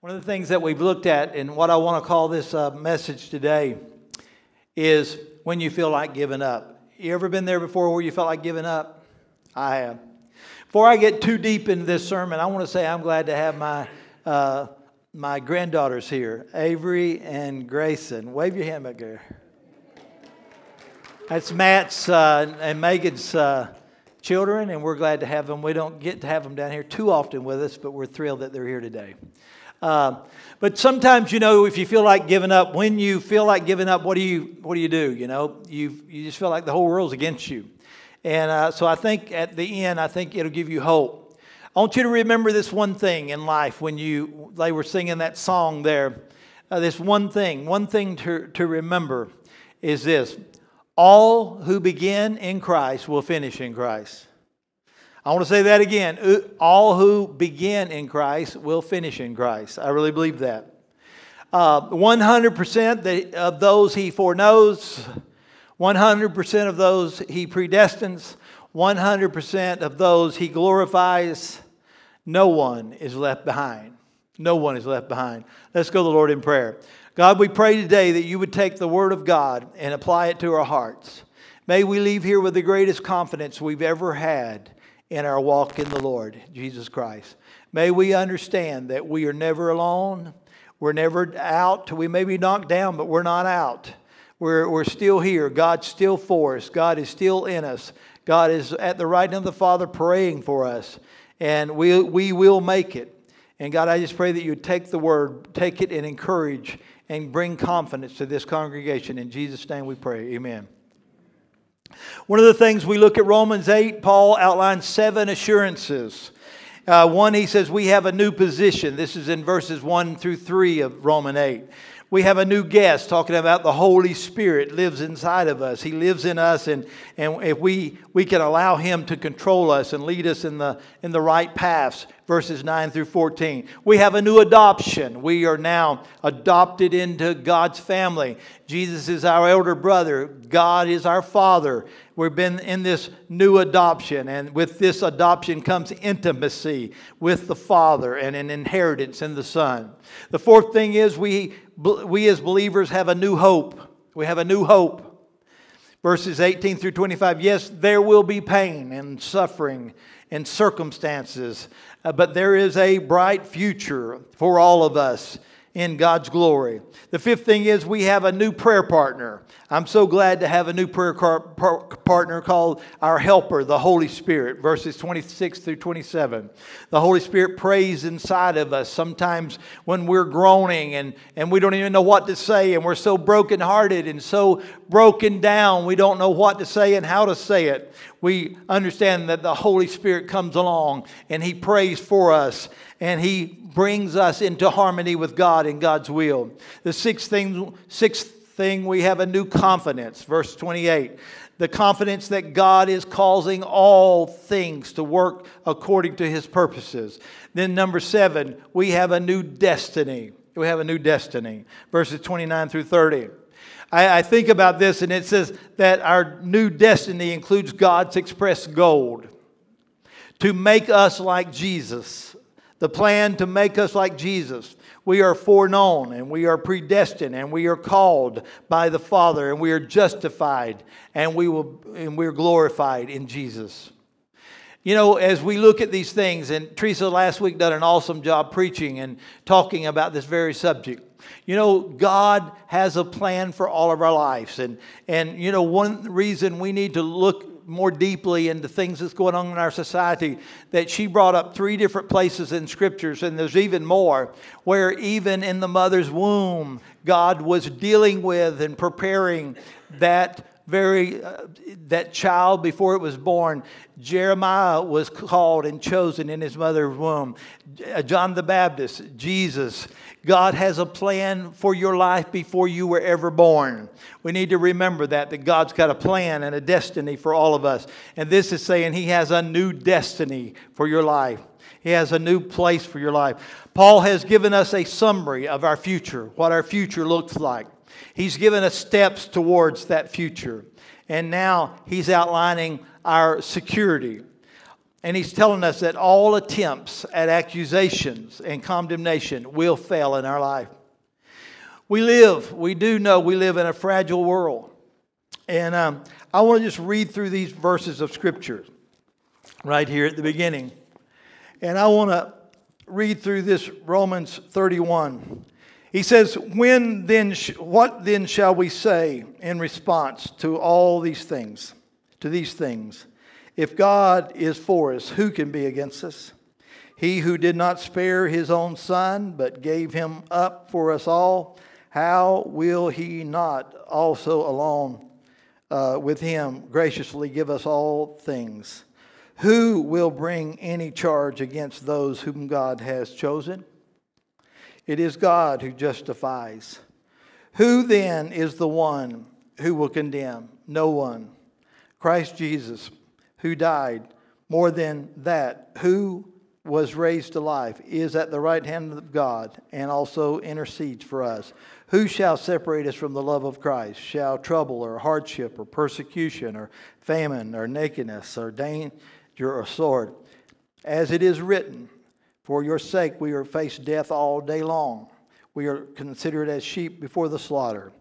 One of the things that we've looked at, and what I want to call this uh, message today, is when you feel like giving up. You ever been there before where you felt like giving up? I have. Before I get too deep into this sermon, I want to say I'm glad to have my uh, my granddaughters here, Avery and Grayson. Wave your hand back there. That's Matt's uh, and Megan's uh, children, and we're glad to have them. We don't get to have them down here too often with us, but we're thrilled that they're here today. Uh, but sometimes, you know, if you feel like giving up, when you feel like giving up, what do you what do you do? You know, you you just feel like the whole world's against you. And uh, so I think at the end, I think it'll give you hope. I want you to remember this one thing in life when you they were singing that song there. Uh, this one thing, one thing to, to remember is this: all who begin in Christ will finish in Christ. I want to say that again. All who begin in Christ will finish in Christ. I really believe that. Uh, 100% of those he foreknows, 100% of those he predestines, 100% of those he glorifies, no one is left behind. No one is left behind. Let's go to the Lord in prayer. God, we pray today that you would take the Word of God and apply it to our hearts. May we leave here with the greatest confidence we've ever had in our walk in the Lord, Jesus Christ. May we understand that we are never alone. We're never out. We may be knocked down, but we're not out. We're, we're still here. God's still for us. God is still in us. God is at the right hand of the Father praying for us. And we, we will make it. And God, I just pray that you take the word, take it and encourage and bring confidence to this congregation. In Jesus' name we pray. Amen. One of the things we look at Romans 8, Paul outlines seven assurances. Uh, one, he says, we have a new position. This is in verses 1 through 3 of Romans 8 we have a new guest talking about the Holy Spirit lives inside of us. He lives in us, and, and if we, we can allow Him to control us and lead us in the, in the right paths, verses 9 through 14. We have a new adoption. We are now adopted into God's family. Jesus is our elder brother, God is our father. We've been in this new adoption, and with this adoption comes intimacy with the Father and an inheritance in the Son. The fourth thing is we, we as believers have a new hope. We have a new hope. Verses 18 through 25 yes, there will be pain and suffering and circumstances, uh, but there is a bright future for all of us in God's glory. The fifth thing is we have a new prayer partner. I'm so glad to have a new prayer partner called our helper, the Holy Spirit, verses 26 through 27. The Holy Spirit prays inside of us sometimes when we're groaning and, and we don't even know what to say and we're so brokenhearted and so broken down, we don't know what to say and how to say it. We understand that the Holy Spirit comes along and He prays for us and He brings us into harmony with God and God's will. The sixth thing, sixth thing, we have a new confidence. Verse 28 the confidence that God is causing all things to work according to his purposes. Then, number seven, we have a new destiny. We have a new destiny. Verses 29 through 30. I, I think about this, and it says that our new destiny includes God's express goal to make us like Jesus. The plan to make us like Jesus. We are foreknown and we are predestined and we are called by the Father and we are justified and we will and we're glorified in Jesus. You know, as we look at these things, and Teresa last week done an awesome job preaching and talking about this very subject. You know, God has a plan for all of our lives. And, and you know, one reason we need to look more deeply into things that's going on in our society that she brought up three different places in scriptures and there's even more where even in the mother's womb god was dealing with and preparing that very uh, that child before it was born jeremiah was called and chosen in his mother's womb uh, john the baptist jesus God has a plan for your life before you were ever born. We need to remember that, that God's got a plan and a destiny for all of us. And this is saying He has a new destiny for your life. He has a new place for your life. Paul has given us a summary of our future, what our future looks like. He's given us steps towards that future. And now he's outlining our security. And he's telling us that all attempts at accusations and condemnation will fail in our life. We live, we do know we live in a fragile world. And um, I want to just read through these verses of Scripture right here at the beginning. And I want to read through this Romans 31. He says, When then, sh- what then shall we say in response to all these things? To these things. If God is for us, who can be against us? He who did not spare his own son, but gave him up for us all, how will he not also alone uh, with him graciously give us all things? Who will bring any charge against those whom God has chosen? It is God who justifies. Who then is the one who will condemn? No one. Christ Jesus who died, more than that, who was raised to life, is at the right hand of God, and also intercedes for us. Who shall separate us from the love of Christ? Shall trouble or hardship or persecution or famine or nakedness or danger or sword? As it is written, For your sake we are faced death all day long. We are considered as sheep before the slaughter.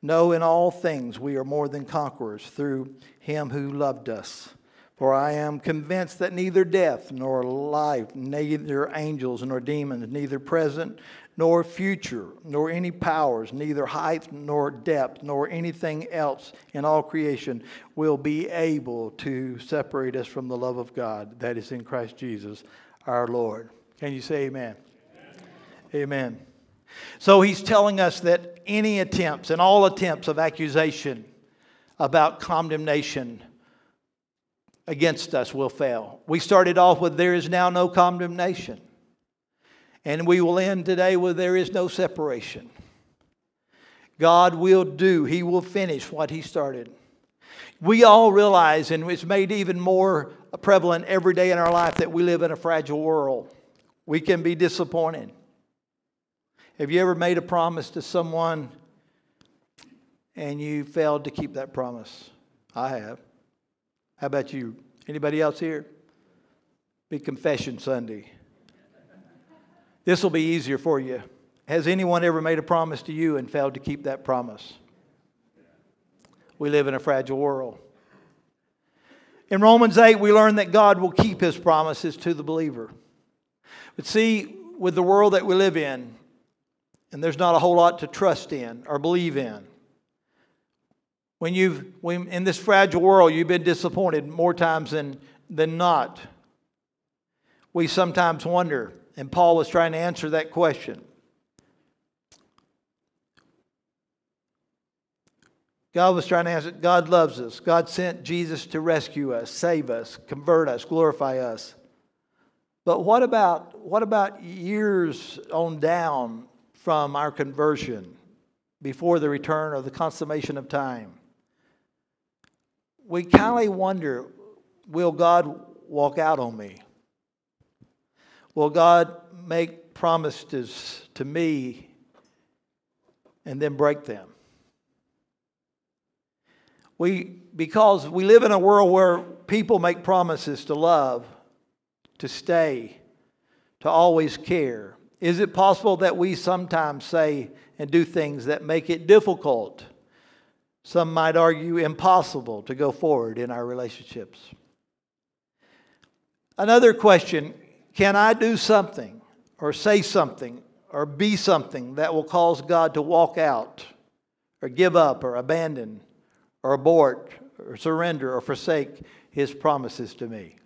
No, in all things we are more than conquerors through him who loved us. For I am convinced that neither death nor life, neither angels nor demons, neither present nor future, nor any powers, neither height nor depth, nor anything else in all creation will be able to separate us from the love of God that is in Christ Jesus our Lord. Can you say amen? Amen. amen. So he's telling us that any attempts and all attempts of accusation about condemnation against us will fail. We started off with there is now no condemnation. And we will end today with there is no separation. God will do, He will finish what He started. We all realize, and it's made even more prevalent every day in our life, that we live in a fragile world. We can be disappointed. Have you ever made a promise to someone and you failed to keep that promise? I have. How about you? Anybody else here? Big confession Sunday. This will be easier for you. Has anyone ever made a promise to you and failed to keep that promise? We live in a fragile world. In Romans 8, we learn that God will keep his promises to the believer. But see, with the world that we live in, and there's not a whole lot to trust in or believe in, when you've, when in this fragile world, you've been disappointed more times than, than not. We sometimes wonder, and Paul was trying to answer that question. God was trying to answer, God loves us. God sent Jesus to rescue us, save us, convert us, glorify us. But what about, what about years on down from our conversion before the return of the consummation of time? we kind of wonder will God walk out on me? Will God make promises to me and then break them? We, because we live in a world where people make promises to love, to stay, to always care. Is it possible that we sometimes say and do things that make it difficult some might argue impossible to go forward in our relationships. Another question can I do something or say something or be something that will cause God to walk out or give up or abandon or abort or surrender or forsake his promises to me?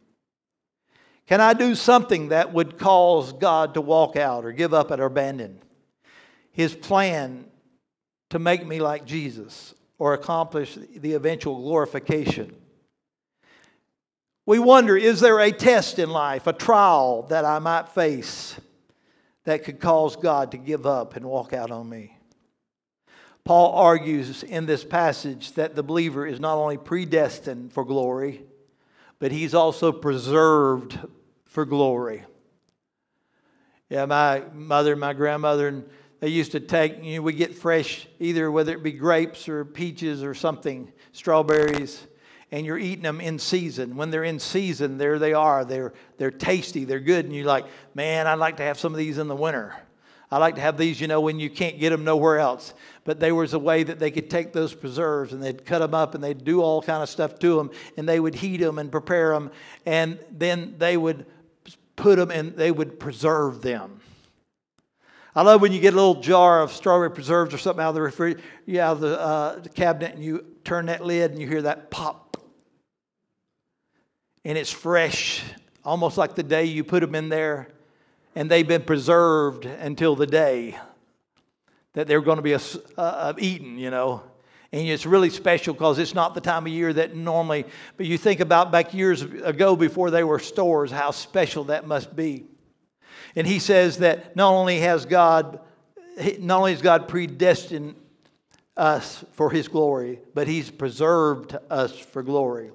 Can I do something that would cause God to walk out or give up or abandon his plan to make me like Jesus or accomplish the eventual glorification. We wonder is there a test in life, a trial that I might face that could cause God to give up and walk out on me? Paul argues in this passage that the believer is not only predestined for glory, but he's also preserved for glory. Yeah, my mother, and my grandmother, and they used to take, you know, we get fresh, either whether it be grapes or peaches or something, strawberries, and you're eating them in season. When they're in season, there they are. They're, they're tasty, they're good, and you're like, man, I'd like to have some of these in the winter. I like to have these, you know, when you can't get them nowhere else. But there was a way that they could take those preserves and they'd cut them up and they'd do all kind of stuff to them and they would heat them and prepare them and then they would put them and they would preserve them. I love when you get a little jar of strawberry preserves or something out of the refrigerator, yeah, out of the, uh, the cabinet, and you turn that lid and you hear that pop, and it's fresh, almost like the day you put them in there and they've been preserved until the day that they're going to be a, uh, eaten, you know. And it's really special because it's not the time of year that normally, but you think about back years ago before they were stores, how special that must be. And he says that not only has God, not only has God predestined us for his glory, but he's preserved us for glory.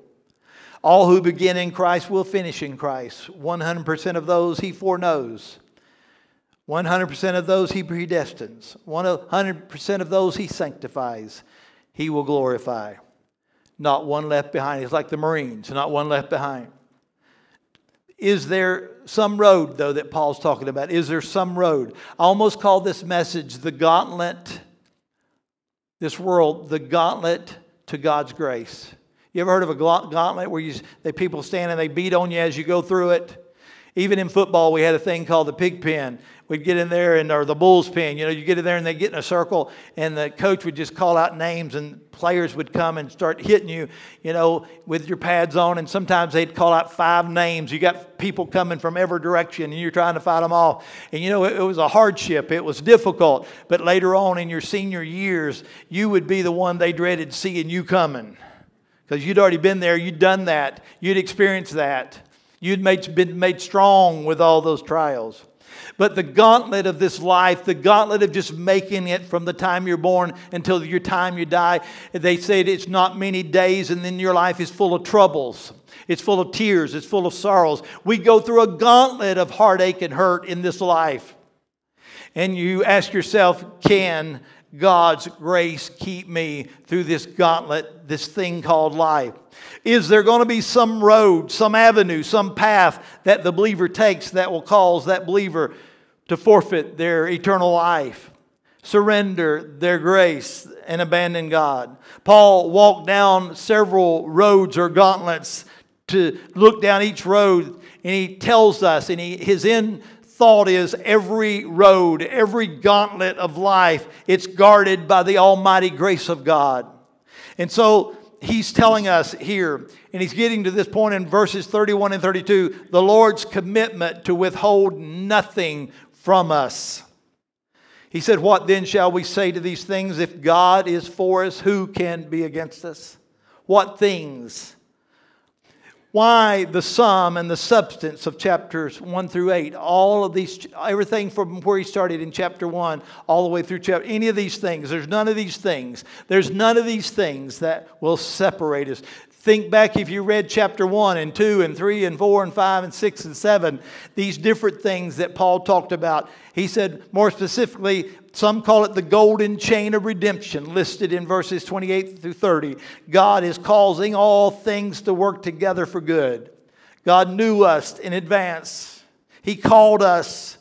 All who begin in Christ will finish in Christ. 100% of those he foreknows. 100% of those he predestines. 100% of those he sanctifies. He will glorify. Not one left behind. It's like the Marines, not one left behind. Is there some road, though, that Paul's talking about? Is there some road? I almost call this message the gauntlet, this world, the gauntlet to God's grace. You ever heard of a gauntlet where you, they, people stand and they beat on you as you go through it? Even in football, we had a thing called the pig pen. We'd get in there and or the bull's pen. You know, you get in there and they get in a circle, and the coach would just call out names, and players would come and start hitting you, you know, with your pads on. And sometimes they'd call out five names. You got people coming from every direction, and you're trying to fight them off. And you know, it, it was a hardship. It was difficult. But later on in your senior years, you would be the one they dreaded seeing you coming because you'd already been there, you'd done that, you'd experienced that. You'd made, been made strong with all those trials. But the gauntlet of this life, the gauntlet of just making it from the time you're born until your time you die, they say it's not many days, and then your life is full of troubles. It's full of tears. It's full of sorrows. We go through a gauntlet of heartache and hurt in this life. And you ask yourself, can God's grace keep me through this gauntlet, this thing called life? Is there going to be some road, some avenue, some path that the believer takes that will cause that believer to forfeit their eternal life, surrender their grace, and abandon God? Paul walked down several roads or gauntlets to look down each road, and he tells us, and he, his end thought is every road, every gauntlet of life, it's guarded by the almighty grace of God. And so he's telling us here, and he's getting to this point in verses 31 and 32 the Lord's commitment to withhold nothing from us. He said, What then shall we say to these things? If God is for us, who can be against us? What things? Why the sum and the substance of chapters 1 through 8 all of these everything from where he started in chapter 1 all the way through chapter any of these things there's none of these things there's none of these things that will separate us. Think back if you read chapter 1 and 2 and 3 and 4 and 5 and 6 and 7 these different things that paul talked about he said more specifically some call it the golden chain of redemption, listed in verses 28 through 30. God is causing all things to work together for good. God knew us in advance. He called us.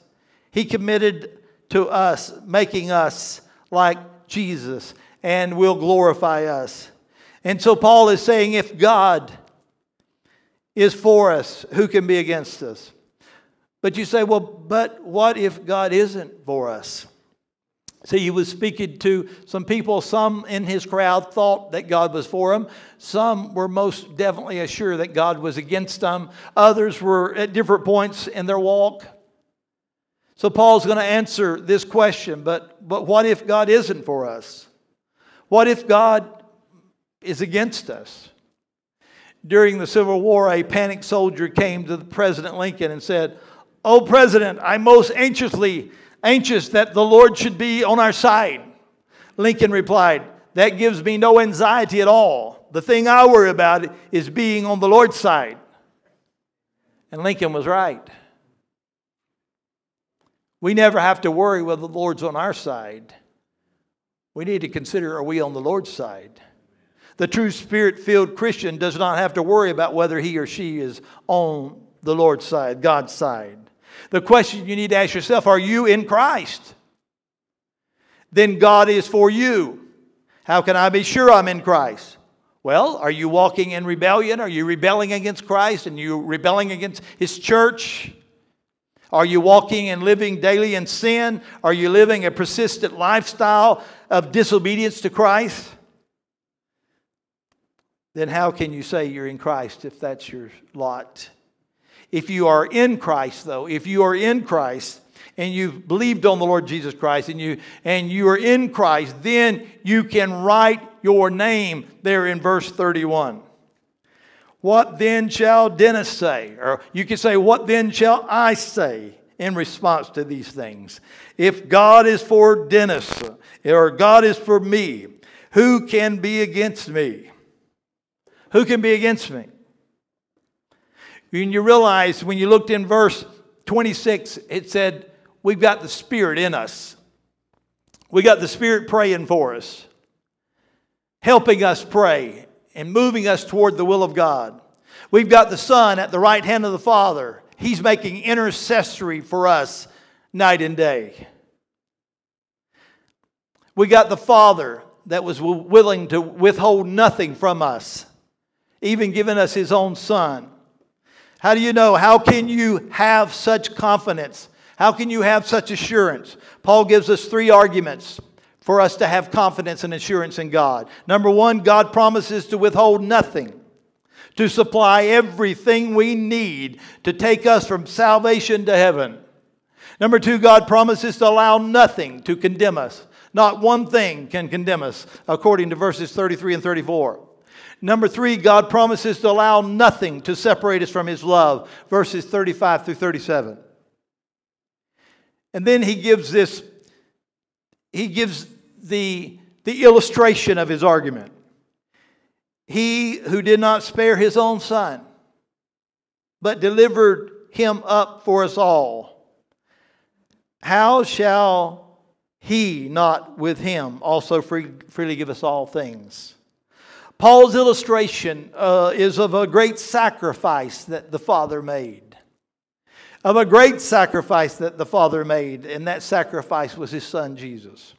He committed to us, making us like Jesus, and will glorify us. And so Paul is saying if God is for us, who can be against us? But you say, well, but what if God isn't for us? See, he was speaking to some people. Some in his crowd thought that God was for them. Some were most definitely assured that God was against them. Others were at different points in their walk. So Paul's going to answer this question, but, but what if God isn't for us? What if God is against us? During the Civil War, a panicked soldier came to President Lincoln and said, Oh, President, I most anxiously anxious that the Lord should be on our side. Lincoln replied, That gives me no anxiety at all. The thing I worry about is being on the Lord's side. And Lincoln was right. We never have to worry whether the Lord's on our side. We need to consider are we on the Lord's side? The true spirit filled Christian does not have to worry about whether he or she is on the Lord's side, God's side. The question you need to ask yourself are you in Christ? Then God is for you. How can I be sure I'm in Christ? Well, are you walking in rebellion? Are you rebelling against Christ and you rebelling against His church? Are you walking and living daily in sin? Are you living a persistent lifestyle of disobedience to Christ? Then how can you say you're in Christ if that's your lot? If you are in Christ, though, if you are in Christ and you've believed on the Lord Jesus Christ and you and you are in Christ, then you can write your name there in verse 31. What then shall Dennis say? Or you can say, What then shall I say in response to these things? If God is for Dennis or God is for me, who can be against me? Who can be against me? And you realize when you looked in verse 26, it said, We've got the Spirit in us. We got the Spirit praying for us, helping us pray, and moving us toward the will of God. We've got the Son at the right hand of the Father. He's making intercessory for us night and day. We got the Father that was willing to withhold nothing from us, even giving us His own Son. How do you know? How can you have such confidence? How can you have such assurance? Paul gives us three arguments for us to have confidence and assurance in God. Number one, God promises to withhold nothing, to supply everything we need to take us from salvation to heaven. Number two, God promises to allow nothing to condemn us. Not one thing can condemn us, according to verses 33 and 34. Number three, God promises to allow nothing to separate us from His love, verses 35 through 37. And then He gives this, He gives the, the illustration of His argument. He who did not spare His own Son, but delivered Him up for us all, how shall He not with Him also free, freely give us all things? Paul's illustration uh, is of a great sacrifice that the Father made. Of a great sacrifice that the Father made, and that sacrifice was His Son Jesus.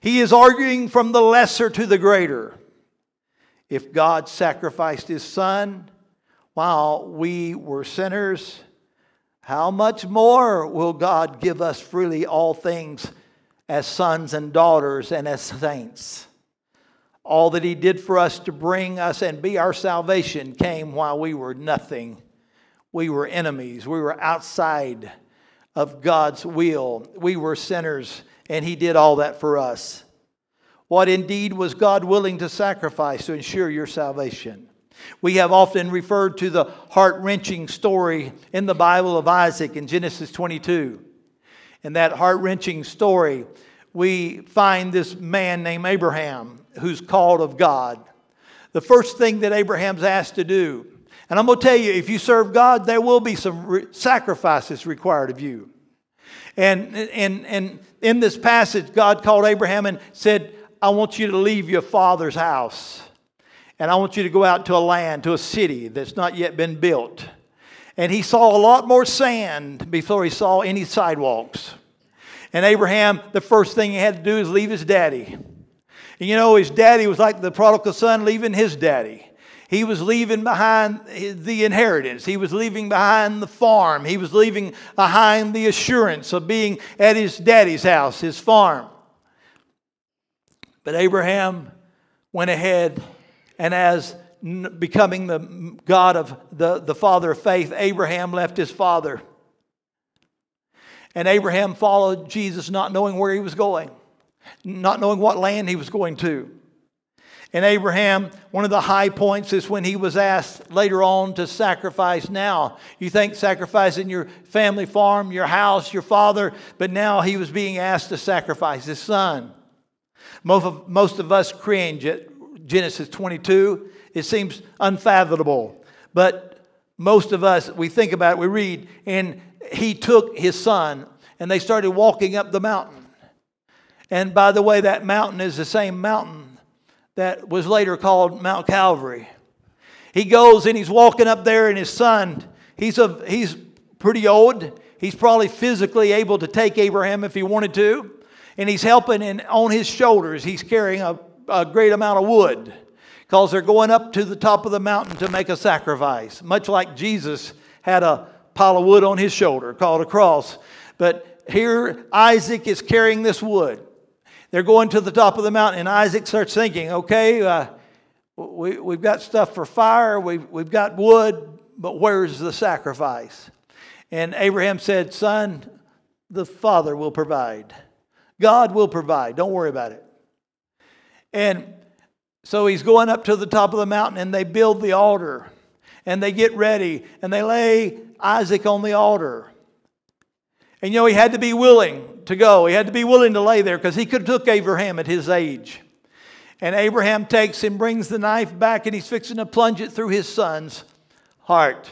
He is arguing from the lesser to the greater. If God sacrificed His Son while we were sinners, how much more will God give us freely all things as sons and daughters and as saints? All that He did for us to bring us and be our salvation came while we were nothing. We were enemies. We were outside of God's will. We were sinners, and He did all that for us. What indeed was God willing to sacrifice to ensure your salvation? We have often referred to the heart wrenching story in the Bible of Isaac in Genesis 22. In that heart wrenching story, we find this man named Abraham who's called of God. The first thing that Abraham's asked to do, and I'm going to tell you, if you serve God, there will be some re- sacrifices required of you. And, and, and in this passage, God called Abraham and said, I want you to leave your father's house. And I want you to go out to a land, to a city that's not yet been built. And he saw a lot more sand before he saw any sidewalks. And Abraham, the first thing he had to do is leave his daddy. You know, his daddy was like the prodigal son leaving his daddy. He was leaving behind the inheritance. He was leaving behind the farm. He was leaving behind the assurance of being at his daddy's house, his farm. But Abraham went ahead, and as becoming the God of the, the father of faith, Abraham left his father. And Abraham followed Jesus, not knowing where he was going not knowing what land he was going to. And Abraham, one of the high points is when he was asked later on to sacrifice now. You think sacrificing your family farm, your house, your father, but now he was being asked to sacrifice his son. Most of, most of us cringe at Genesis 22. It seems unfathomable. But most of us, we think about it, we read, and he took his son and they started walking up the mountain. And by the way, that mountain is the same mountain that was later called Mount Calvary. He goes and he's walking up there, and his son, he's, a, he's pretty old. He's probably physically able to take Abraham if he wanted to. And he's helping, and on his shoulders, he's carrying a, a great amount of wood because they're going up to the top of the mountain to make a sacrifice, much like Jesus had a pile of wood on his shoulder called a cross. But here, Isaac is carrying this wood. They're going to the top of the mountain, and Isaac starts thinking, okay, uh, we, we've got stuff for fire, we've, we've got wood, but where's the sacrifice? And Abraham said, Son, the Father will provide. God will provide. Don't worry about it. And so he's going up to the top of the mountain and they build the altar and they get ready and they lay Isaac on the altar. And you know, he had to be willing to go. He had to be willing to lay there because he could have took Abraham at his age. And Abraham takes and brings the knife back and he's fixing to plunge it through his son's heart.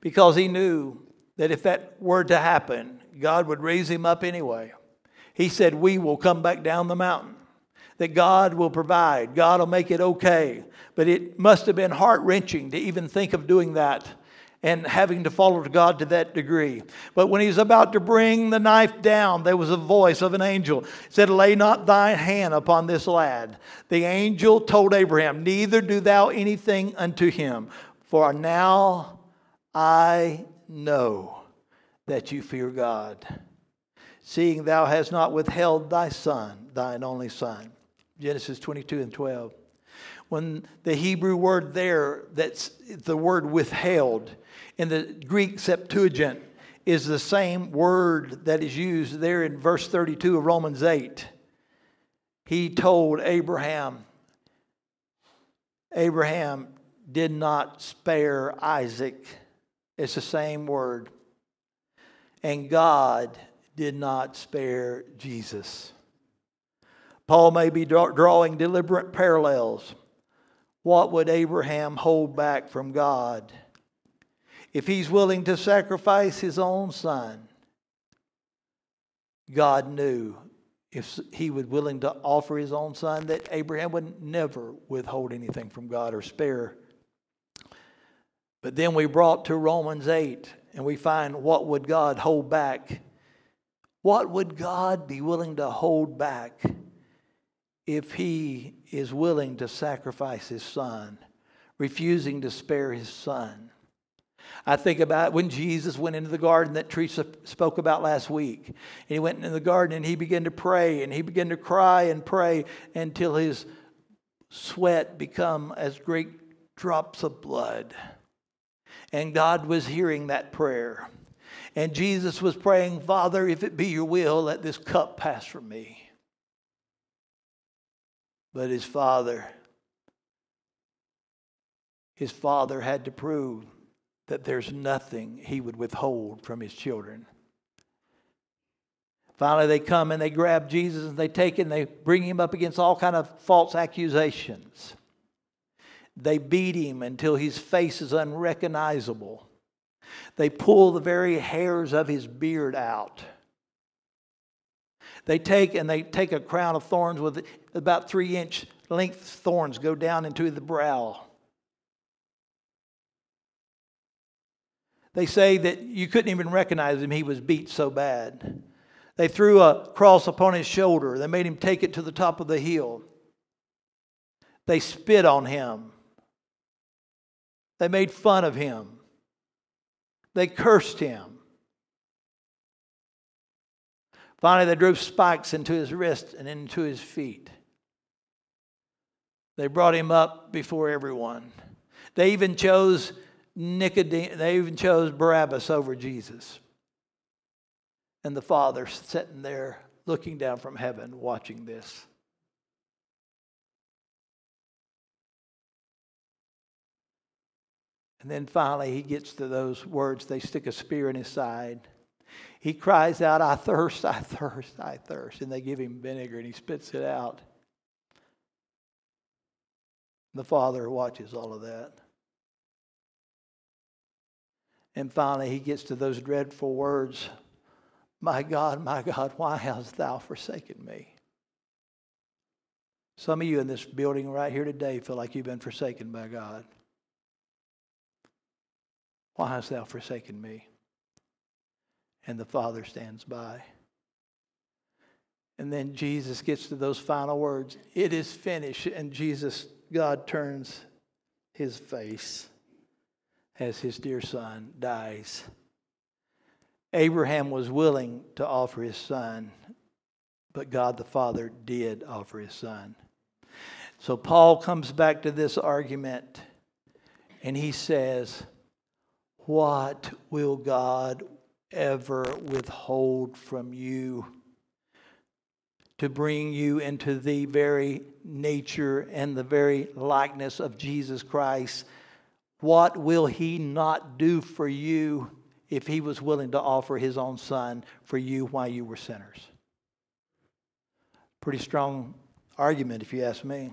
Because he knew that if that were to happen, God would raise him up anyway. He said, We will come back down the mountain that God will provide, God will make it okay. But it must have been heart wrenching to even think of doing that and having to follow God to that degree. But when he's about to bring the knife down, there was a voice of an angel. Said, Lay not thy hand upon this lad. The angel told Abraham, Neither do thou anything unto him, for now I know that you fear God, seeing thou hast not withheld thy son, thine only son. Genesis 22 and 12. When the Hebrew word there, that's the word withheld, in the Greek Septuagint, is the same word that is used there in verse 32 of Romans 8. He told Abraham, Abraham did not spare Isaac. It's the same word. And God did not spare Jesus. Paul may be drawing deliberate parallels. What would Abraham hold back from God? If he's willing to sacrifice his own son, God knew if he was willing to offer his own son that Abraham would never withhold anything from God or spare. But then we brought to Romans 8 and we find what would God hold back? What would God be willing to hold back? if he is willing to sacrifice his son, refusing to spare his son. I think about when Jesus went into the garden that Teresa spoke about last week. And he went into the garden and he began to pray and he began to cry and pray until his sweat become as great drops of blood. And God was hearing that prayer. And Jesus was praying, Father, if it be your will, let this cup pass from me. But his father, his father had to prove that there's nothing he would withhold from his children. Finally, they come and they grab Jesus and they take him and they bring him up against all kind of false accusations. They beat him until his face is unrecognizable. They pull the very hairs of his beard out. They take and they take a crown of thorns with about three inch length thorns go down into the brow. They say that you couldn't even recognize him, he was beat so bad. They threw a cross upon his shoulder. They made him take it to the top of the hill. They spit on him. They made fun of him. They cursed him. Finally, they drove spikes into his wrist and into his feet. They brought him up before everyone. They even chose Nicodemus, they even chose Barabbas over Jesus. And the Father sitting there looking down from heaven, watching this. And then finally, he gets to those words they stick a spear in his side. He cries out, I thirst, I thirst, I thirst. And they give him vinegar and he spits it out. The Father watches all of that. And finally, he gets to those dreadful words My God, my God, why hast thou forsaken me? Some of you in this building right here today feel like you've been forsaken by God. Why hast thou forsaken me? And the Father stands by. And then Jesus gets to those final words It is finished. And Jesus, God turns his face as his dear son dies. Abraham was willing to offer his son, but God the Father did offer his son. So Paul comes back to this argument and he says, What will God ever withhold from you to bring you into the very nature and the very likeness of Jesus Christ? What will he not do for you if he was willing to offer his own son for you while you were sinners? Pretty strong argument, if you ask me.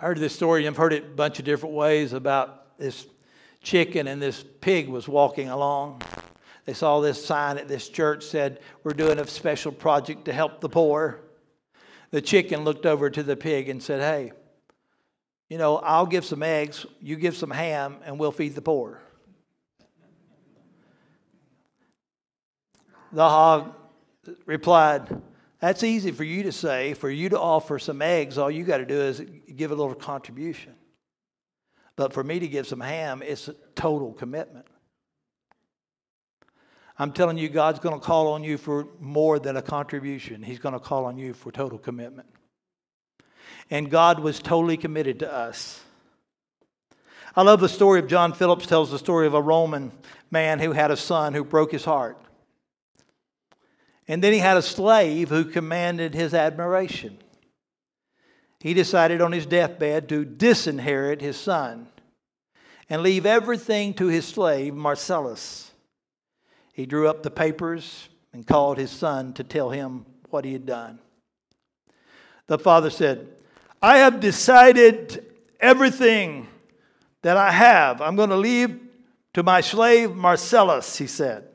I heard this story, I've heard it a bunch of different ways about this chicken and this pig was walking along. They saw this sign at this church said, We're doing a special project to help the poor. The chicken looked over to the pig and said, Hey, you know, I'll give some eggs, you give some ham, and we'll feed the poor. The hog replied, that's easy for you to say. For you to offer some eggs, all you got to do is give a little contribution. But for me to give some ham, it's a total commitment. I'm telling you, God's going to call on you for more than a contribution. He's going to call on you for total commitment. And God was totally committed to us. I love the story of John Phillips tells the story of a Roman man who had a son who broke his heart. And then he had a slave who commanded his admiration. He decided on his deathbed to disinherit his son and leave everything to his slave, Marcellus. He drew up the papers and called his son to tell him what he had done. The father said, I have decided everything that I have. I'm going to leave to my slave Marcellus, he said.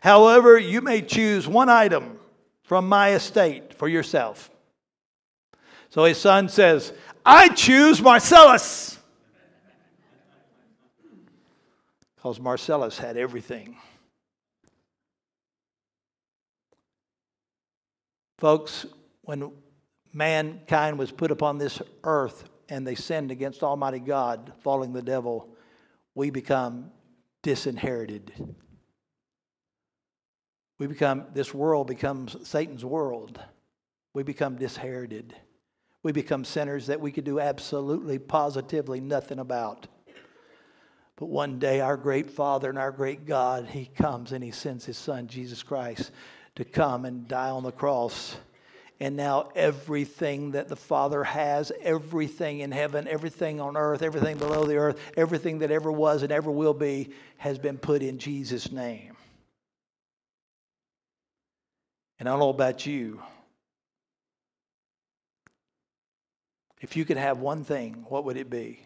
However, you may choose one item from my estate for yourself. So his son says, I choose Marcellus. Because Marcellus had everything. Folks, when mankind was put upon this earth and they sinned against Almighty God, following the devil, we become disinherited. We become, this world becomes Satan's world. We become disherited. We become sinners that we could do absolutely, positively nothing about. But one day, our great Father and our great God, He comes and He sends His Son, Jesus Christ, to come and die on the cross. And now, everything that the Father has, everything in heaven, everything on earth, everything below the earth, everything that ever was and ever will be, has been put in Jesus' name. And I don't know about you. If you could have one thing, what would it be?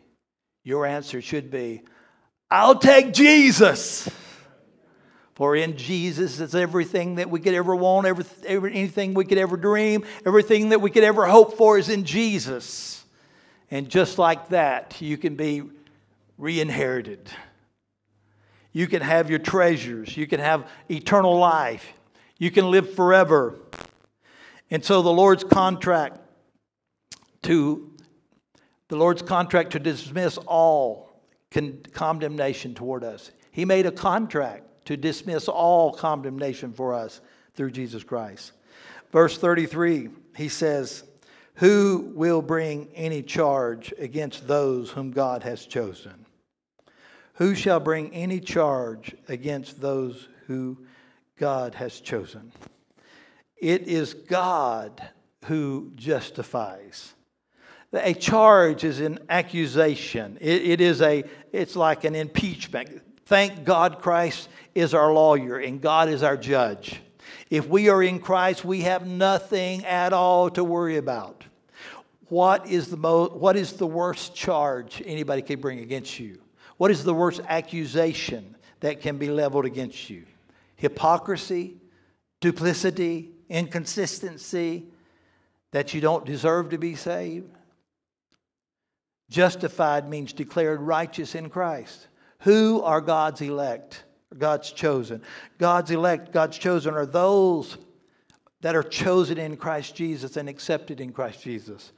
Your answer should be, I'll take Jesus. For in Jesus is everything that we could ever want, every, every, anything we could ever dream, everything that we could ever hope for is in Jesus. And just like that, you can be re inherited. You can have your treasures, you can have eternal life, you can live forever. And so the Lord's contract to the Lord's contract to dismiss all con- condemnation toward us. He made a contract to dismiss all condemnation for us through Jesus Christ. Verse 33, he says, Who will bring any charge against those whom God has chosen? Who shall bring any charge against those who God has chosen. It is God who justifies. A charge is an accusation. It, it is a, it's like an impeachment. Thank God Christ is our lawyer and God is our judge. If we are in Christ, we have nothing at all to worry about. What is the, mo- what is the worst charge anybody can bring against you? What is the worst accusation that can be leveled against you? hypocrisy, duplicity, inconsistency, that you don't deserve to be saved? Justified means declared righteous in Christ. Who are God's elect? God's chosen. God's elect, God's chosen are those that are chosen in Christ Jesus and accepted in Christ Jesus.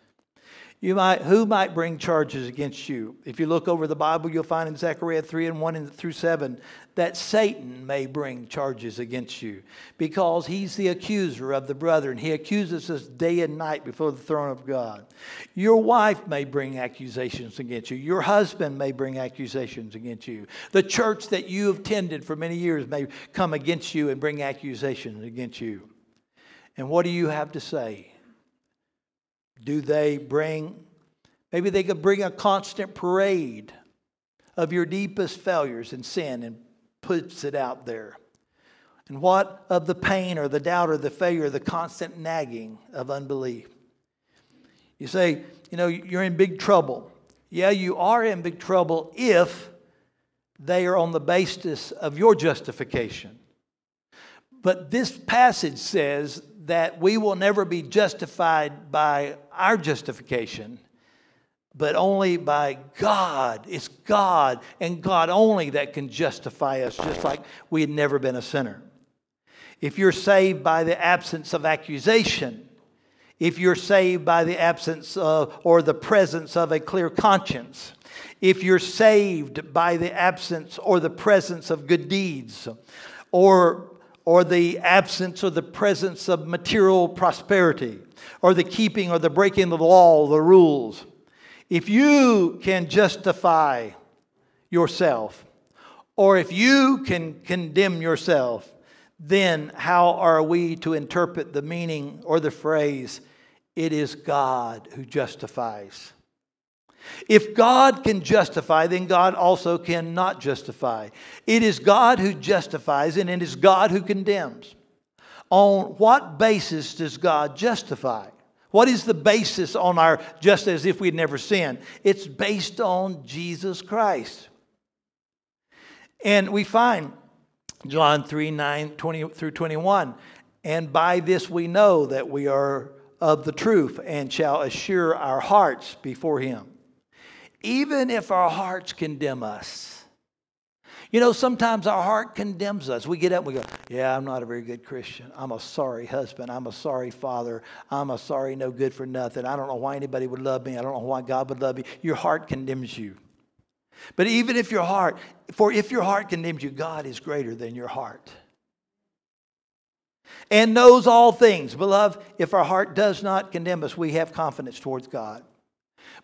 You might, who might bring charges against you? If you look over the Bible, you'll find in Zechariah 3 and 1 through 7 that Satan may bring charges against you because he's the accuser of the brethren. He accuses us day and night before the throne of God. Your wife may bring accusations against you. Your husband may bring accusations against you. The church that you have tended for many years may come against you and bring accusations against you. And what do you have to say? Do they bring, maybe they could bring a constant parade of your deepest failures and sin and puts it out there. And what of the pain or the doubt or the failure, the constant nagging of unbelief? You say, you know, you're in big trouble. Yeah, you are in big trouble if they are on the basis of your justification. But this passage says that we will never be justified by our justification, but only by God. It's God and God only that can justify us, just like we had never been a sinner. If you're saved by the absence of accusation, if you're saved by the absence of or the presence of a clear conscience, if you're saved by the absence or the presence of good deeds, or or the absence or the presence of material prosperity, or the keeping or the breaking of the law, the rules. If you can justify yourself, or if you can condemn yourself, then how are we to interpret the meaning or the phrase, it is God who justifies? If God can justify, then God also cannot justify. It is God who justifies and it is God who condemns. On what basis does God justify? What is the basis on our just as if we'd never sinned? It's based on Jesus Christ. And we find John 3 9 20 through 21. And by this we know that we are of the truth and shall assure our hearts before Him even if our hearts condemn us. You know, sometimes our heart condemns us. We get up and we go, Yeah, I'm not a very good Christian. I'm a sorry husband. I'm a sorry father. I'm a sorry, no good for nothing. I don't know why anybody would love me. I don't know why God would love me. Your heart condemns you. But even if your heart, for if your heart condemns you, God is greater than your heart and knows all things. Beloved, if our heart does not condemn us, we have confidence towards God.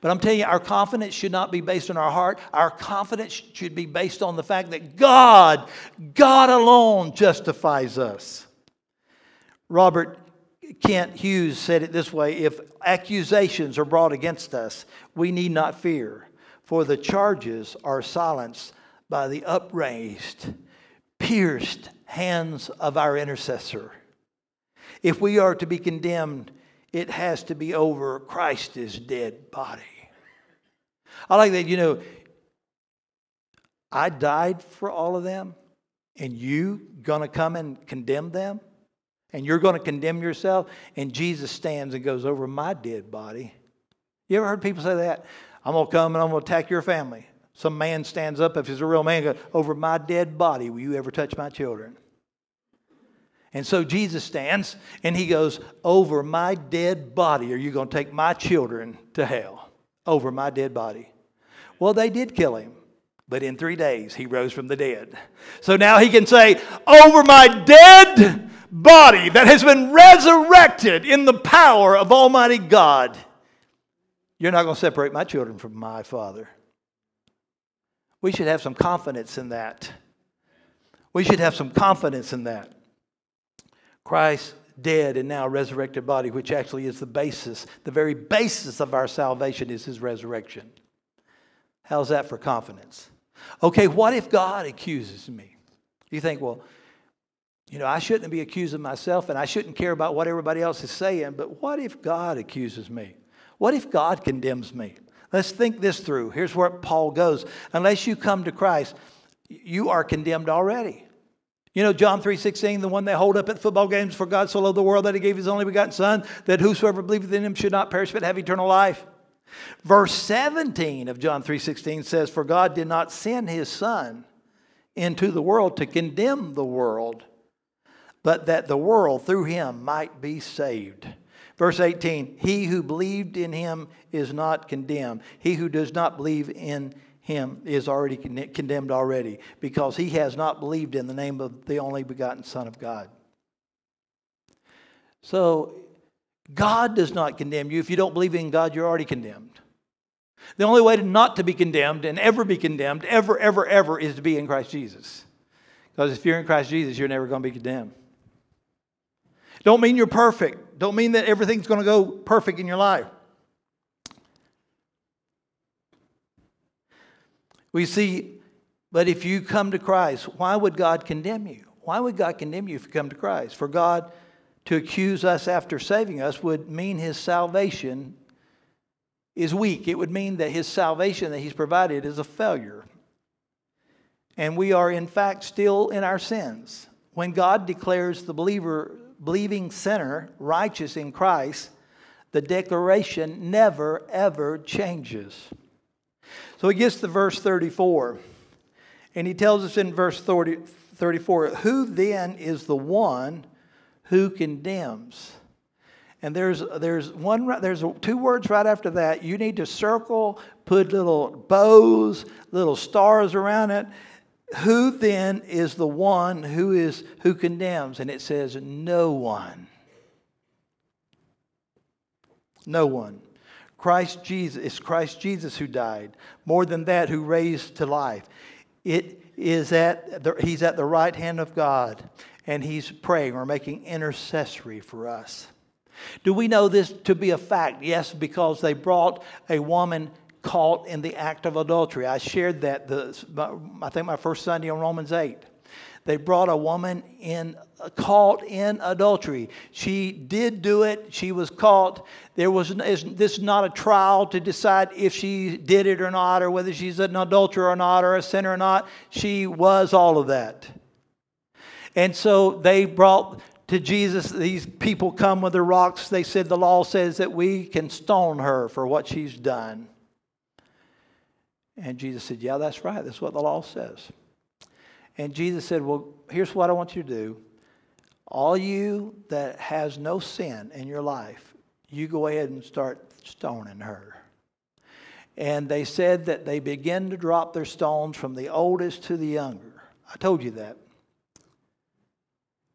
But I'm telling you, our confidence should not be based on our heart. Our confidence should be based on the fact that God, God alone justifies us. Robert Kent Hughes said it this way If accusations are brought against us, we need not fear, for the charges are silenced by the upraised, pierced hands of our intercessor. If we are to be condemned, it has to be over Christ's dead body. I like that, you know, I died for all of them, and you gonna come and condemn them? And you're gonna condemn yourself? And Jesus stands and goes over my dead body. You ever heard people say that? I'm gonna come and I'm gonna attack your family. Some man stands up, if he's a real man, goes, over my dead body, will you ever touch my children? And so Jesus stands and he goes, Over my dead body, are you going to take my children to hell? Over my dead body. Well, they did kill him, but in three days he rose from the dead. So now he can say, Over my dead body that has been resurrected in the power of Almighty God, you're not going to separate my children from my Father. We should have some confidence in that. We should have some confidence in that. Christ's dead and now resurrected body, which actually is the basis, the very basis of our salvation is his resurrection. How's that for confidence? Okay, what if God accuses me? You think, well, you know, I shouldn't be accusing myself and I shouldn't care about what everybody else is saying, but what if God accuses me? What if God condemns me? Let's think this through. Here's where Paul goes. Unless you come to Christ, you are condemned already. You know John 3:16, the one they hold up at football games, for God so loved the world that he gave his only begotten son, that whosoever believeth in him should not perish but have eternal life. Verse 17 of John 3:16 says, "For God did not send his son into the world to condemn the world, but that the world through him might be saved." Verse 18, "He who believed in him is not condemned. He who does not believe in him is already condemned already because he has not believed in the name of the only begotten Son of God. So, God does not condemn you. If you don't believe in God, you're already condemned. The only way to not to be condemned and ever be condemned, ever, ever, ever, is to be in Christ Jesus. Because if you're in Christ Jesus, you're never going to be condemned. Don't mean you're perfect. Don't mean that everything's going to go perfect in your life. We see, but if you come to Christ, why would God condemn you? Why would God condemn you if you come to Christ? For God to accuse us after saving us would mean his salvation is weak. It would mean that his salvation that he's provided is a failure. And we are, in fact, still in our sins. When God declares the believer, believing sinner righteous in Christ, the declaration never, ever changes. So he gets to verse 34, and he tells us in verse 30, 34 Who then is the one who condemns? And there's, there's, one, there's two words right after that. You need to circle, put little bows, little stars around it. Who then is the one who is who condemns? And it says, no one. No one. Christ Jesus, it's Christ Jesus who died. More than that, who raised to life. It is at the, he's at the right hand of God, and he's praying or making intercessory for us. Do we know this to be a fact? Yes, because they brought a woman caught in the act of adultery. I shared that the, I think my first Sunday on Romans 8. They brought a woman in uh, caught in adultery. She did do it. She was caught. There was this is not a trial to decide if she did it or not, or whether she's an adulterer or not, or a sinner or not. She was all of that. And so they brought to Jesus. These people come with their rocks. They said the law says that we can stone her for what she's done. And Jesus said, "Yeah, that's right. That's what the law says." And Jesus said, Well, here's what I want you to do. All you that has no sin in your life, you go ahead and start stoning her. And they said that they began to drop their stones from the oldest to the younger. I told you that.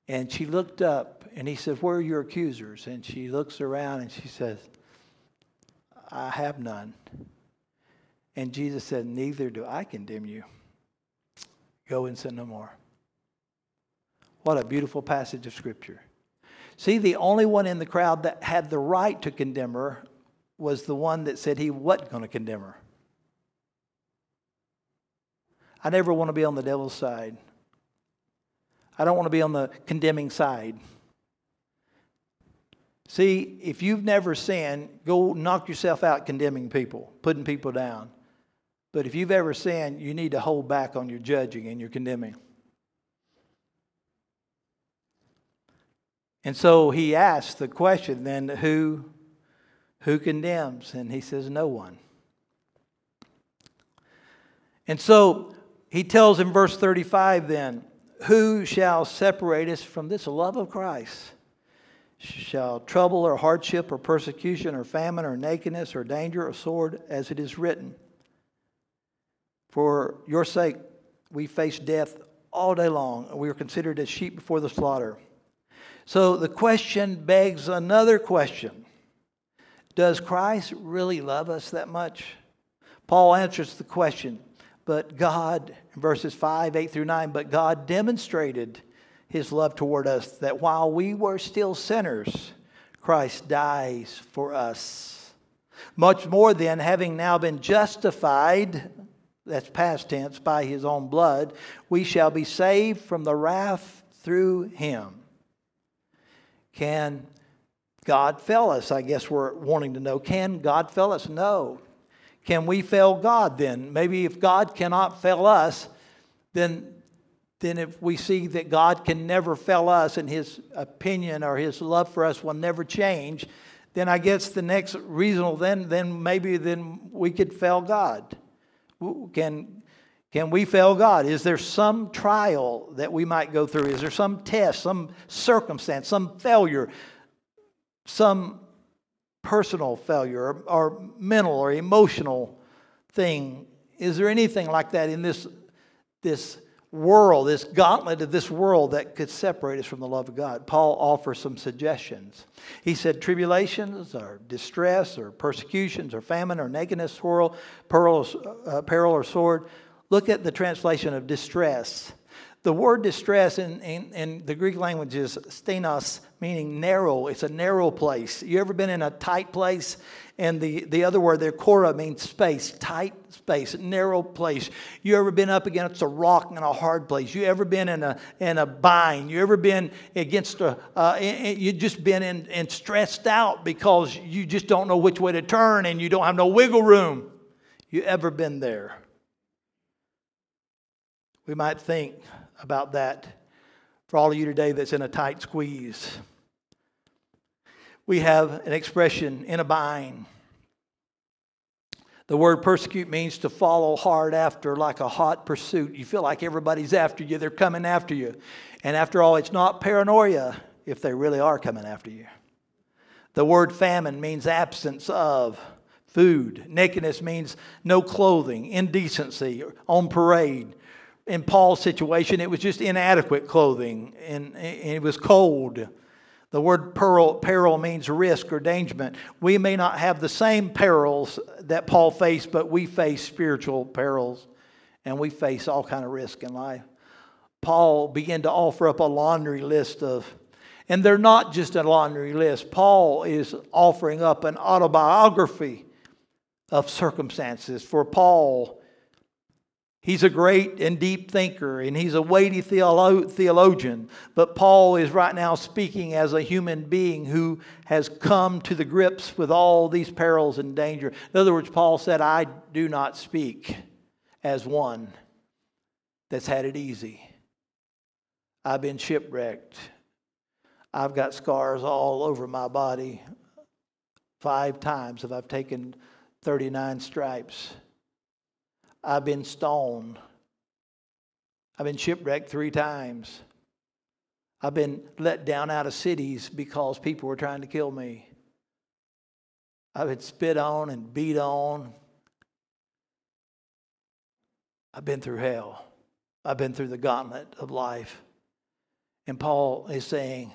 And she looked up and he said, Where are your accusers? And she looks around and she says, I have none. And Jesus said, Neither do I condemn you. Go and sin no more. What a beautiful passage of Scripture. See, the only one in the crowd that had the right to condemn her was the one that said he wasn't going to condemn her. I never want to be on the devil's side. I don't want to be on the condemning side. See, if you've never sinned, go knock yourself out condemning people, putting people down. But if you've ever sinned, you need to hold back on your judging and your condemning. And so he asks the question then who who condemns? And he says no one. And so he tells in verse 35 then, who shall separate us from this love of Christ? Shall trouble or hardship or persecution or famine or nakedness or danger or sword, as it is written. For your sake, we face death all day long. And we are considered as sheep before the slaughter. So the question begs another question Does Christ really love us that much? Paul answers the question, but God, in verses 5, 8 through 9, but God demonstrated his love toward us that while we were still sinners, Christ dies for us. Much more then, having now been justified, that's past tense, by his own blood, we shall be saved from the wrath through him. Can God fail us? I guess we're wanting to know. Can God fail us? No. Can we fail God then? Maybe if God cannot fail us, then then if we see that God can never fail us and his opinion or his love for us will never change, then I guess the next reasonable then then maybe then we could fail God. Can can we fail God? Is there some trial that we might go through? Is there some test, some circumstance, some failure, some personal failure or, or mental or emotional thing? Is there anything like that in this, this world, this gauntlet of this world that could separate us from the love of God? Paul offers some suggestions. He said, tribulations or distress or persecutions or famine or nakedness, peril, peril, uh, peril or sword Look at the translation of distress. The word distress in, in, in, the Greek language is stenos, meaning narrow. It's a narrow place. You ever been in a tight place? And the, the other word there, chora, means space, tight space, narrow place. You ever been up against a rock in a hard place? You ever been in a, in a bind? You ever been against a, uh, you just been in, and stressed out because you just don't know which way to turn and you don't have no wiggle room? You ever been there? We might think about that for all of you today that's in a tight squeeze. We have an expression in a bind. The word persecute means to follow hard after, like a hot pursuit. You feel like everybody's after you, they're coming after you. And after all, it's not paranoia if they really are coming after you. The word famine means absence of food. Nakedness means no clothing, indecency, on parade in Paul's situation, it was just inadequate clothing and, it was cold. The word peril, peril means risk or danger. We may not have the same perils that Paul faced, but we face spiritual perils and we face all kind of risk in life. Paul began to offer up a laundry list of, and they're not just a laundry list. Paul is offering up an autobiography of circumstances. For Paul, He's a great and deep thinker, and he's a weighty theolo- theologian. But Paul is right now speaking as a human being who has come to the grips with all these perils and danger. In other words, Paul said, I do not speak as one that's had it easy. I've been shipwrecked. I've got scars all over my body. Five times have I taken 39 stripes. I've been stoned. I've been shipwrecked three times. I've been let down out of cities because people were trying to kill me. I've been spit on and beat on. I've been through hell. I've been through the gauntlet of life. And Paul is saying,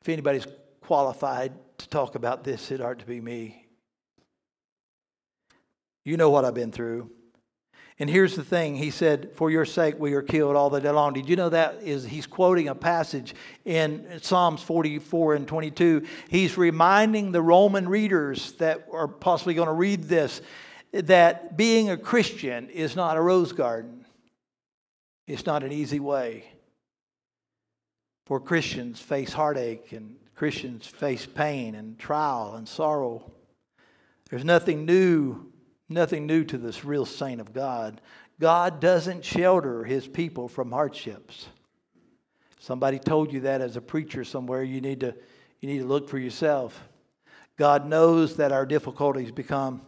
if anybody's qualified to talk about this, it ought to be me. You know what I've been through. And here's the thing He said, For your sake we are killed all the day long. Did you know that is he's quoting a passage in Psalms 44 and 22? He's reminding the Roman readers that are possibly going to read this that being a Christian is not a rose garden, it's not an easy way. For Christians face heartache and Christians face pain and trial and sorrow. There's nothing new Nothing new to this real saint of God. God doesn't shelter his people from hardships. Somebody told you that as a preacher somewhere. You need to, you need to look for yourself. God knows that our difficulties become,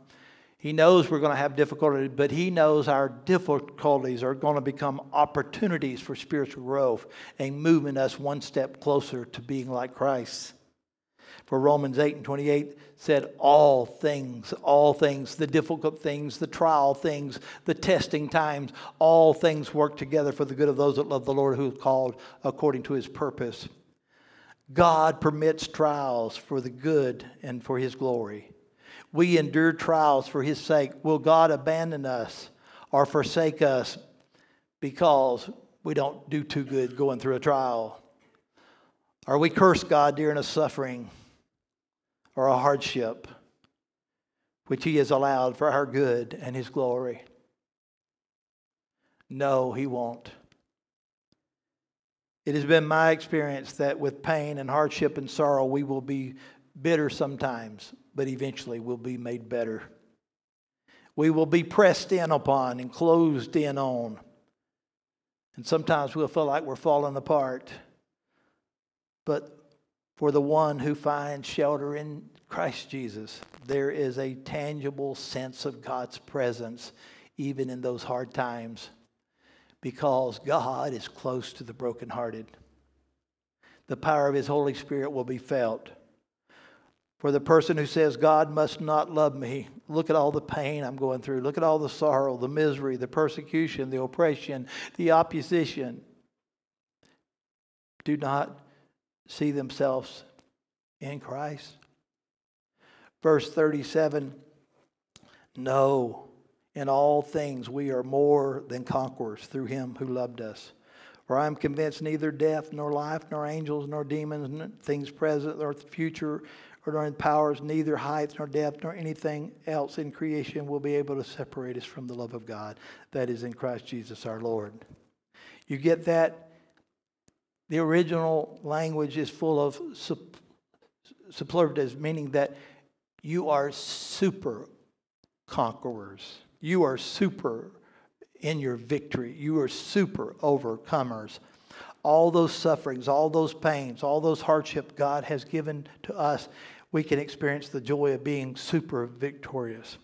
He knows we're going to have difficulties, but He knows our difficulties are going to become opportunities for spiritual growth and moving us one step closer to being like Christ. For Romans 8 and 28 said, All things, all things, the difficult things, the trial things, the testing times, all things work together for the good of those that love the Lord who is called according to his purpose. God permits trials for the good and for his glory. We endure trials for his sake. Will God abandon us or forsake us because we don't do too good going through a trial? Or we curse God during a suffering? Or a hardship, which He has allowed for our good and His glory? No, He won't. It has been my experience that with pain and hardship and sorrow, we will be bitter sometimes, but eventually we'll be made better. We will be pressed in upon and closed in on. And sometimes we'll feel like we're falling apart. But for the one who finds shelter in Christ Jesus, there is a tangible sense of God's presence even in those hard times because God is close to the brokenhearted. The power of His Holy Spirit will be felt. For the person who says, God must not love me, look at all the pain I'm going through. Look at all the sorrow, the misery, the persecution, the oppression, the opposition. Do not see themselves in Christ. Verse 37 No, in all things we are more than conquerors through him who loved us. For I am convinced neither death, nor life, nor angels, nor demons, nor things present, nor future or nor powers, neither height nor depth nor anything else in creation will be able to separate us from the love of God that is in Christ Jesus our Lord. You get that? The original language is full of superlatives, meaning that you are super conquerors. You are super in your victory. You are super overcomers all those sufferings, all those pains, all those hardship God has given to us, we can experience the joy of being super victorious.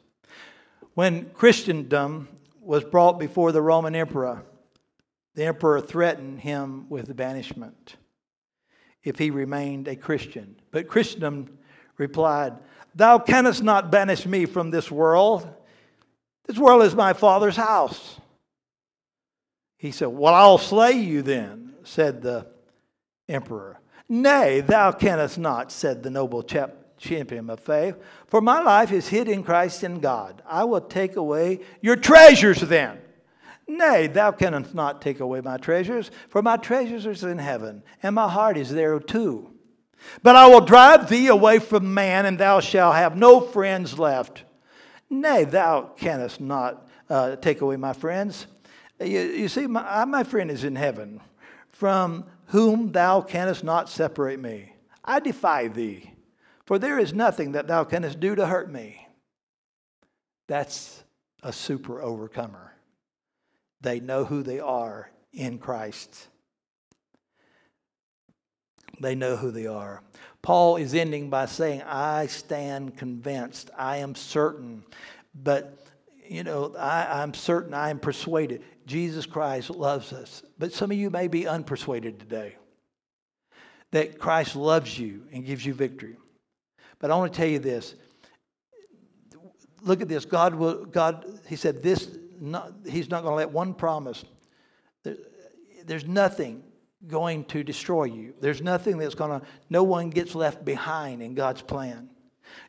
When Chrysostom was brought before the Roman emperor, the emperor threatened him with banishment if he remained a Christian. But Chrysostom replied, Thou canst not banish me from this world. This world is my father's house. He said, Well, I'll slay you then said the emperor. Nay, thou canst not, said the noble chap, champion of faith, for my life is hid in Christ in God. I will take away your treasures then. Nay, thou canst not take away my treasures, for my treasures are in heaven, and my heart is there too. But I will drive thee away from man, and thou shalt have no friends left. Nay, thou canst not uh, take away my friends. You, you see, my, my friend is in heaven from whom thou canst not separate me. I defy thee, for there is nothing that thou canst do to hurt me. That's a super overcomer. They know who they are in Christ. They know who they are. Paul is ending by saying, I stand convinced, I am certain, but you know, I, I'm certain, I am persuaded. Jesus Christ loves us. But some of you may be unpersuaded today that Christ loves you and gives you victory. But I want to tell you this. Look at this. God will, God, He said this, not, He's not going to let one promise. There, there's nothing going to destroy you. There's nothing that's going to, no one gets left behind in God's plan.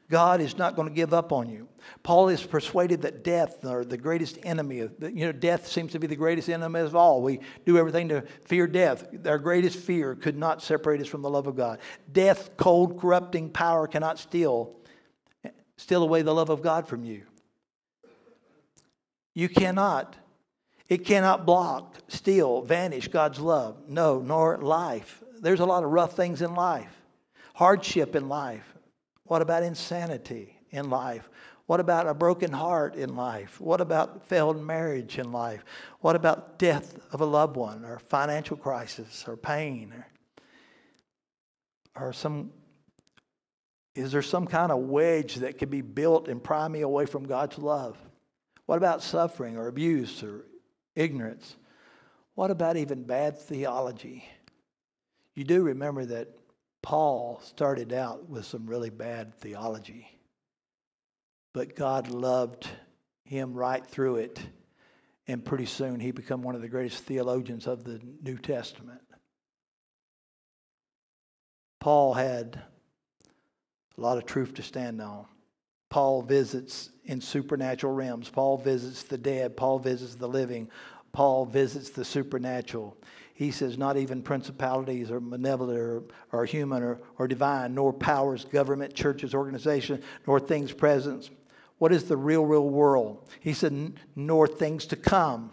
God is not going to give up on you. Paul is persuaded that death, or the greatest enemy, you know, death seems to be the greatest enemy of all. We do everything to fear death. Our greatest fear could not separate us from the love of God. Death, cold, corrupting power cannot steal, steal away the love of God from you. You cannot. It cannot block, steal, vanish God's love. No, nor life. There's a lot of rough things in life, hardship in life. What about insanity in life? What about a broken heart in life? What about failed marriage in life? What about death of a loved one or financial crisis or pain or, or some is there some kind of wedge that can be built and pry me away from God's love? What about suffering or abuse or ignorance? What about even bad theology? You do remember that Paul started out with some really bad theology, but God loved him right through it, and pretty soon he became one of the greatest theologians of the New Testament. Paul had a lot of truth to stand on. Paul visits in supernatural realms. Paul visits the dead. Paul visits the living. Paul visits the supernatural. He says, not even principalities or malevolent or, or human or, or divine, nor powers, government, churches, organizations, nor things present. What is the real, real world? He said, nor things to come.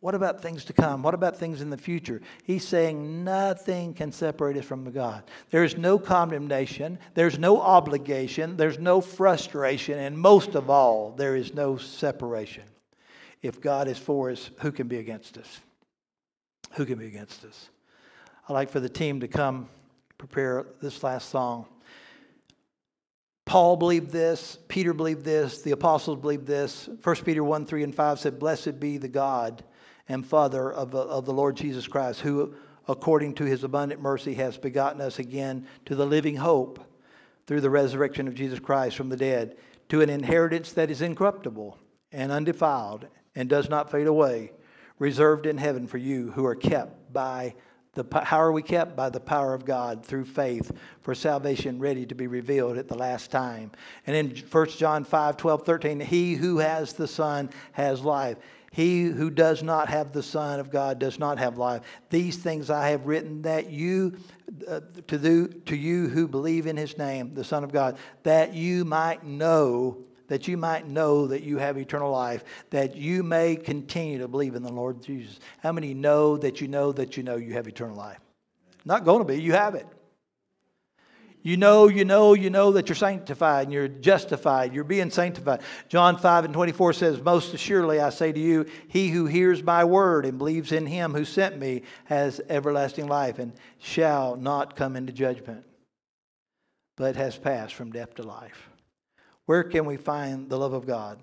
What about things to come? What about things in the future? He's saying nothing can separate us from God. There's no condemnation, there's no obligation, there's no frustration, and most of all, there is no separation. If God is for us, who can be against us? Who can be against us? I'd like for the team to come prepare this last song. Paul believed this, Peter believed this, the apostles believed this. 1 Peter 1 3 and 5 said, Blessed be the God and Father of, uh, of the Lord Jesus Christ, who according to his abundant mercy has begotten us again to the living hope through the resurrection of Jesus Christ from the dead, to an inheritance that is incorruptible and undefiled and does not fade away, reserved in heaven for you who are kept by the, how are we kept? By the power of God through faith for salvation ready to be revealed at the last time. And in 1 John 5 12, 13, he who has the Son has life. He who does not have the Son of God does not have life. These things I have written that you, uh, to, the, to you who believe in his name, the Son of God, that you might know that you might know that you have eternal life, that you may continue to believe in the Lord Jesus. How many know that you know that you know you have eternal life? Not going to be, you have it. You know, you know, you know that you're sanctified and you're justified. You're being sanctified. John 5 and 24 says, Most assuredly I say to you, he who hears my word and believes in him who sent me has everlasting life and shall not come into judgment, but has passed from death to life. Where can we find the love of God?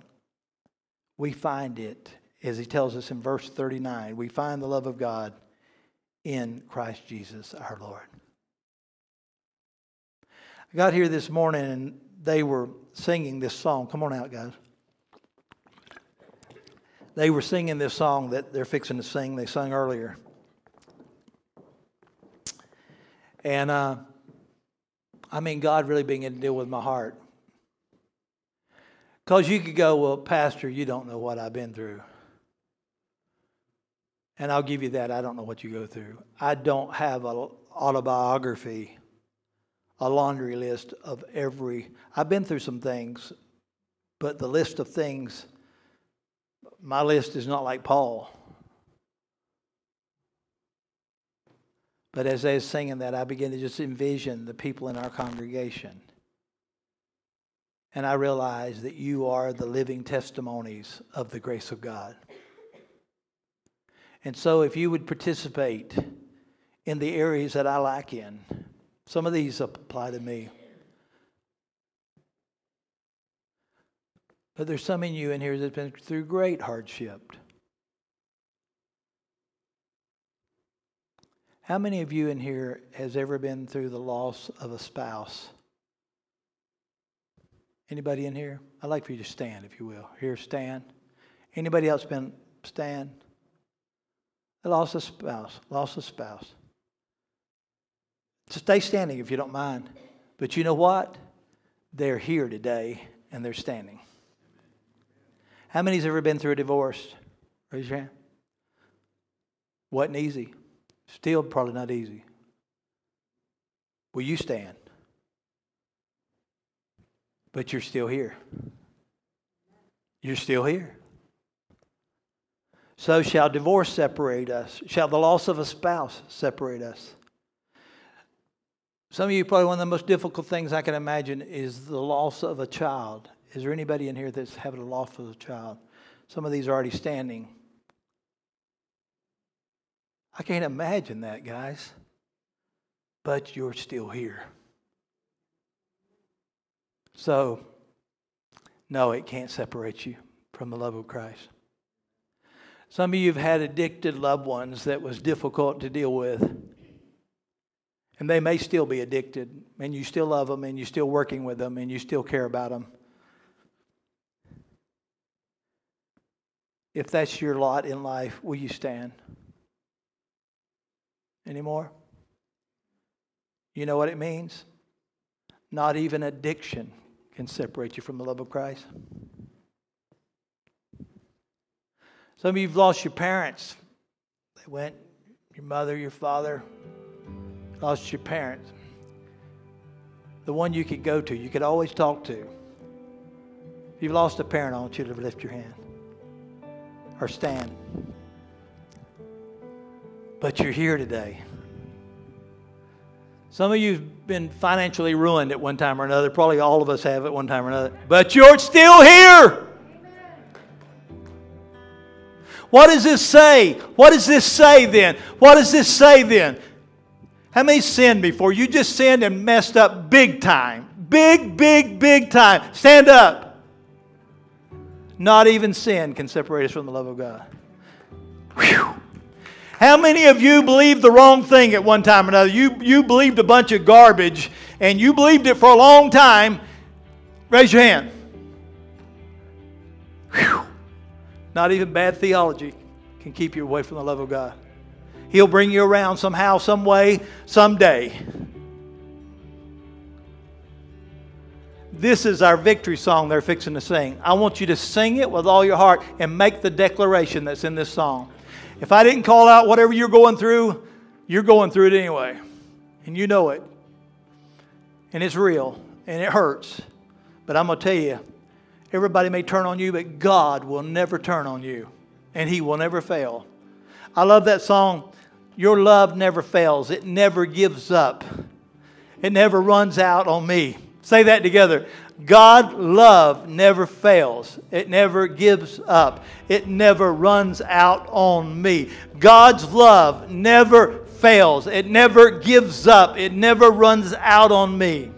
We find it, as he tells us in verse 39, we find the love of God in Christ Jesus our Lord. I got here this morning and they were singing this song. Come on out, guys. They were singing this song that they're fixing to sing. They sung earlier. And uh, I mean, God really began to deal with my heart. Because you could go, well, Pastor, you don't know what I've been through. And I'll give you that. I don't know what you go through. I don't have an autobiography, a laundry list of every. I've been through some things, but the list of things, my list is not like Paul. But as I was singing that, I began to just envision the people in our congregation and I realize that you are the living testimonies of the grace of God. And so, if you would participate in the areas that I lack in, some of these apply to me. But there's some in you in here that's been through great hardship. How many of you in here has ever been through the loss of a spouse? Anybody in here? I'd like for you to stand, if you will. Here, stand. Anybody else been stand? Lost a spouse. Lost a spouse. So stay standing if you don't mind. But you know what? They're here today and they're standing. How many's ever been through a divorce? Raise your hand. Wasn't easy. Still probably not easy. Will you stand? But you're still here. You're still here. So shall divorce separate us? Shall the loss of a spouse separate us? Some of you, probably one of the most difficult things I can imagine is the loss of a child. Is there anybody in here that's having a loss of a child? Some of these are already standing. I can't imagine that, guys. But you're still here. So, no, it can't separate you from the love of Christ. Some of you have had addicted loved ones that was difficult to deal with. And they may still be addicted, and you still love them, and you're still working with them, and you still care about them. If that's your lot in life, will you stand? Anymore? You know what it means? Not even addiction can separate you from the love of Christ. Some of you have lost your parents. They went, your mother, your father, lost your parents. The one you could go to, you could always talk to. If you've lost a parent, I want you to lift your hand or stand. But you're here today. Some of you have been financially ruined at one time or another. Probably all of us have at one time or another. But you're still here. What does this say? What does this say then? What does this say then? How many sinned before? You just sinned and messed up big time. Big, big, big time. Stand up. Not even sin can separate us from the love of God. Whew. How many of you believed the wrong thing at one time or another? You, you believed a bunch of garbage and you believed it for a long time. Raise your hand. Whew. Not even bad theology can keep you away from the love of God. He'll bring you around somehow, some way, someday. This is our victory song they're fixing to sing. I want you to sing it with all your heart and make the declaration that's in this song. If I didn't call out whatever you're going through, you're going through it anyway. And you know it. And it's real. And it hurts. But I'm going to tell you, everybody may turn on you, but God will never turn on you. And He will never fail. I love that song, Your Love Never Fails. It never gives up. It never runs out on me. Say that together. God love never fails. It never gives up. It never runs out on me. God's love never fails. It never gives up. It never runs out on me.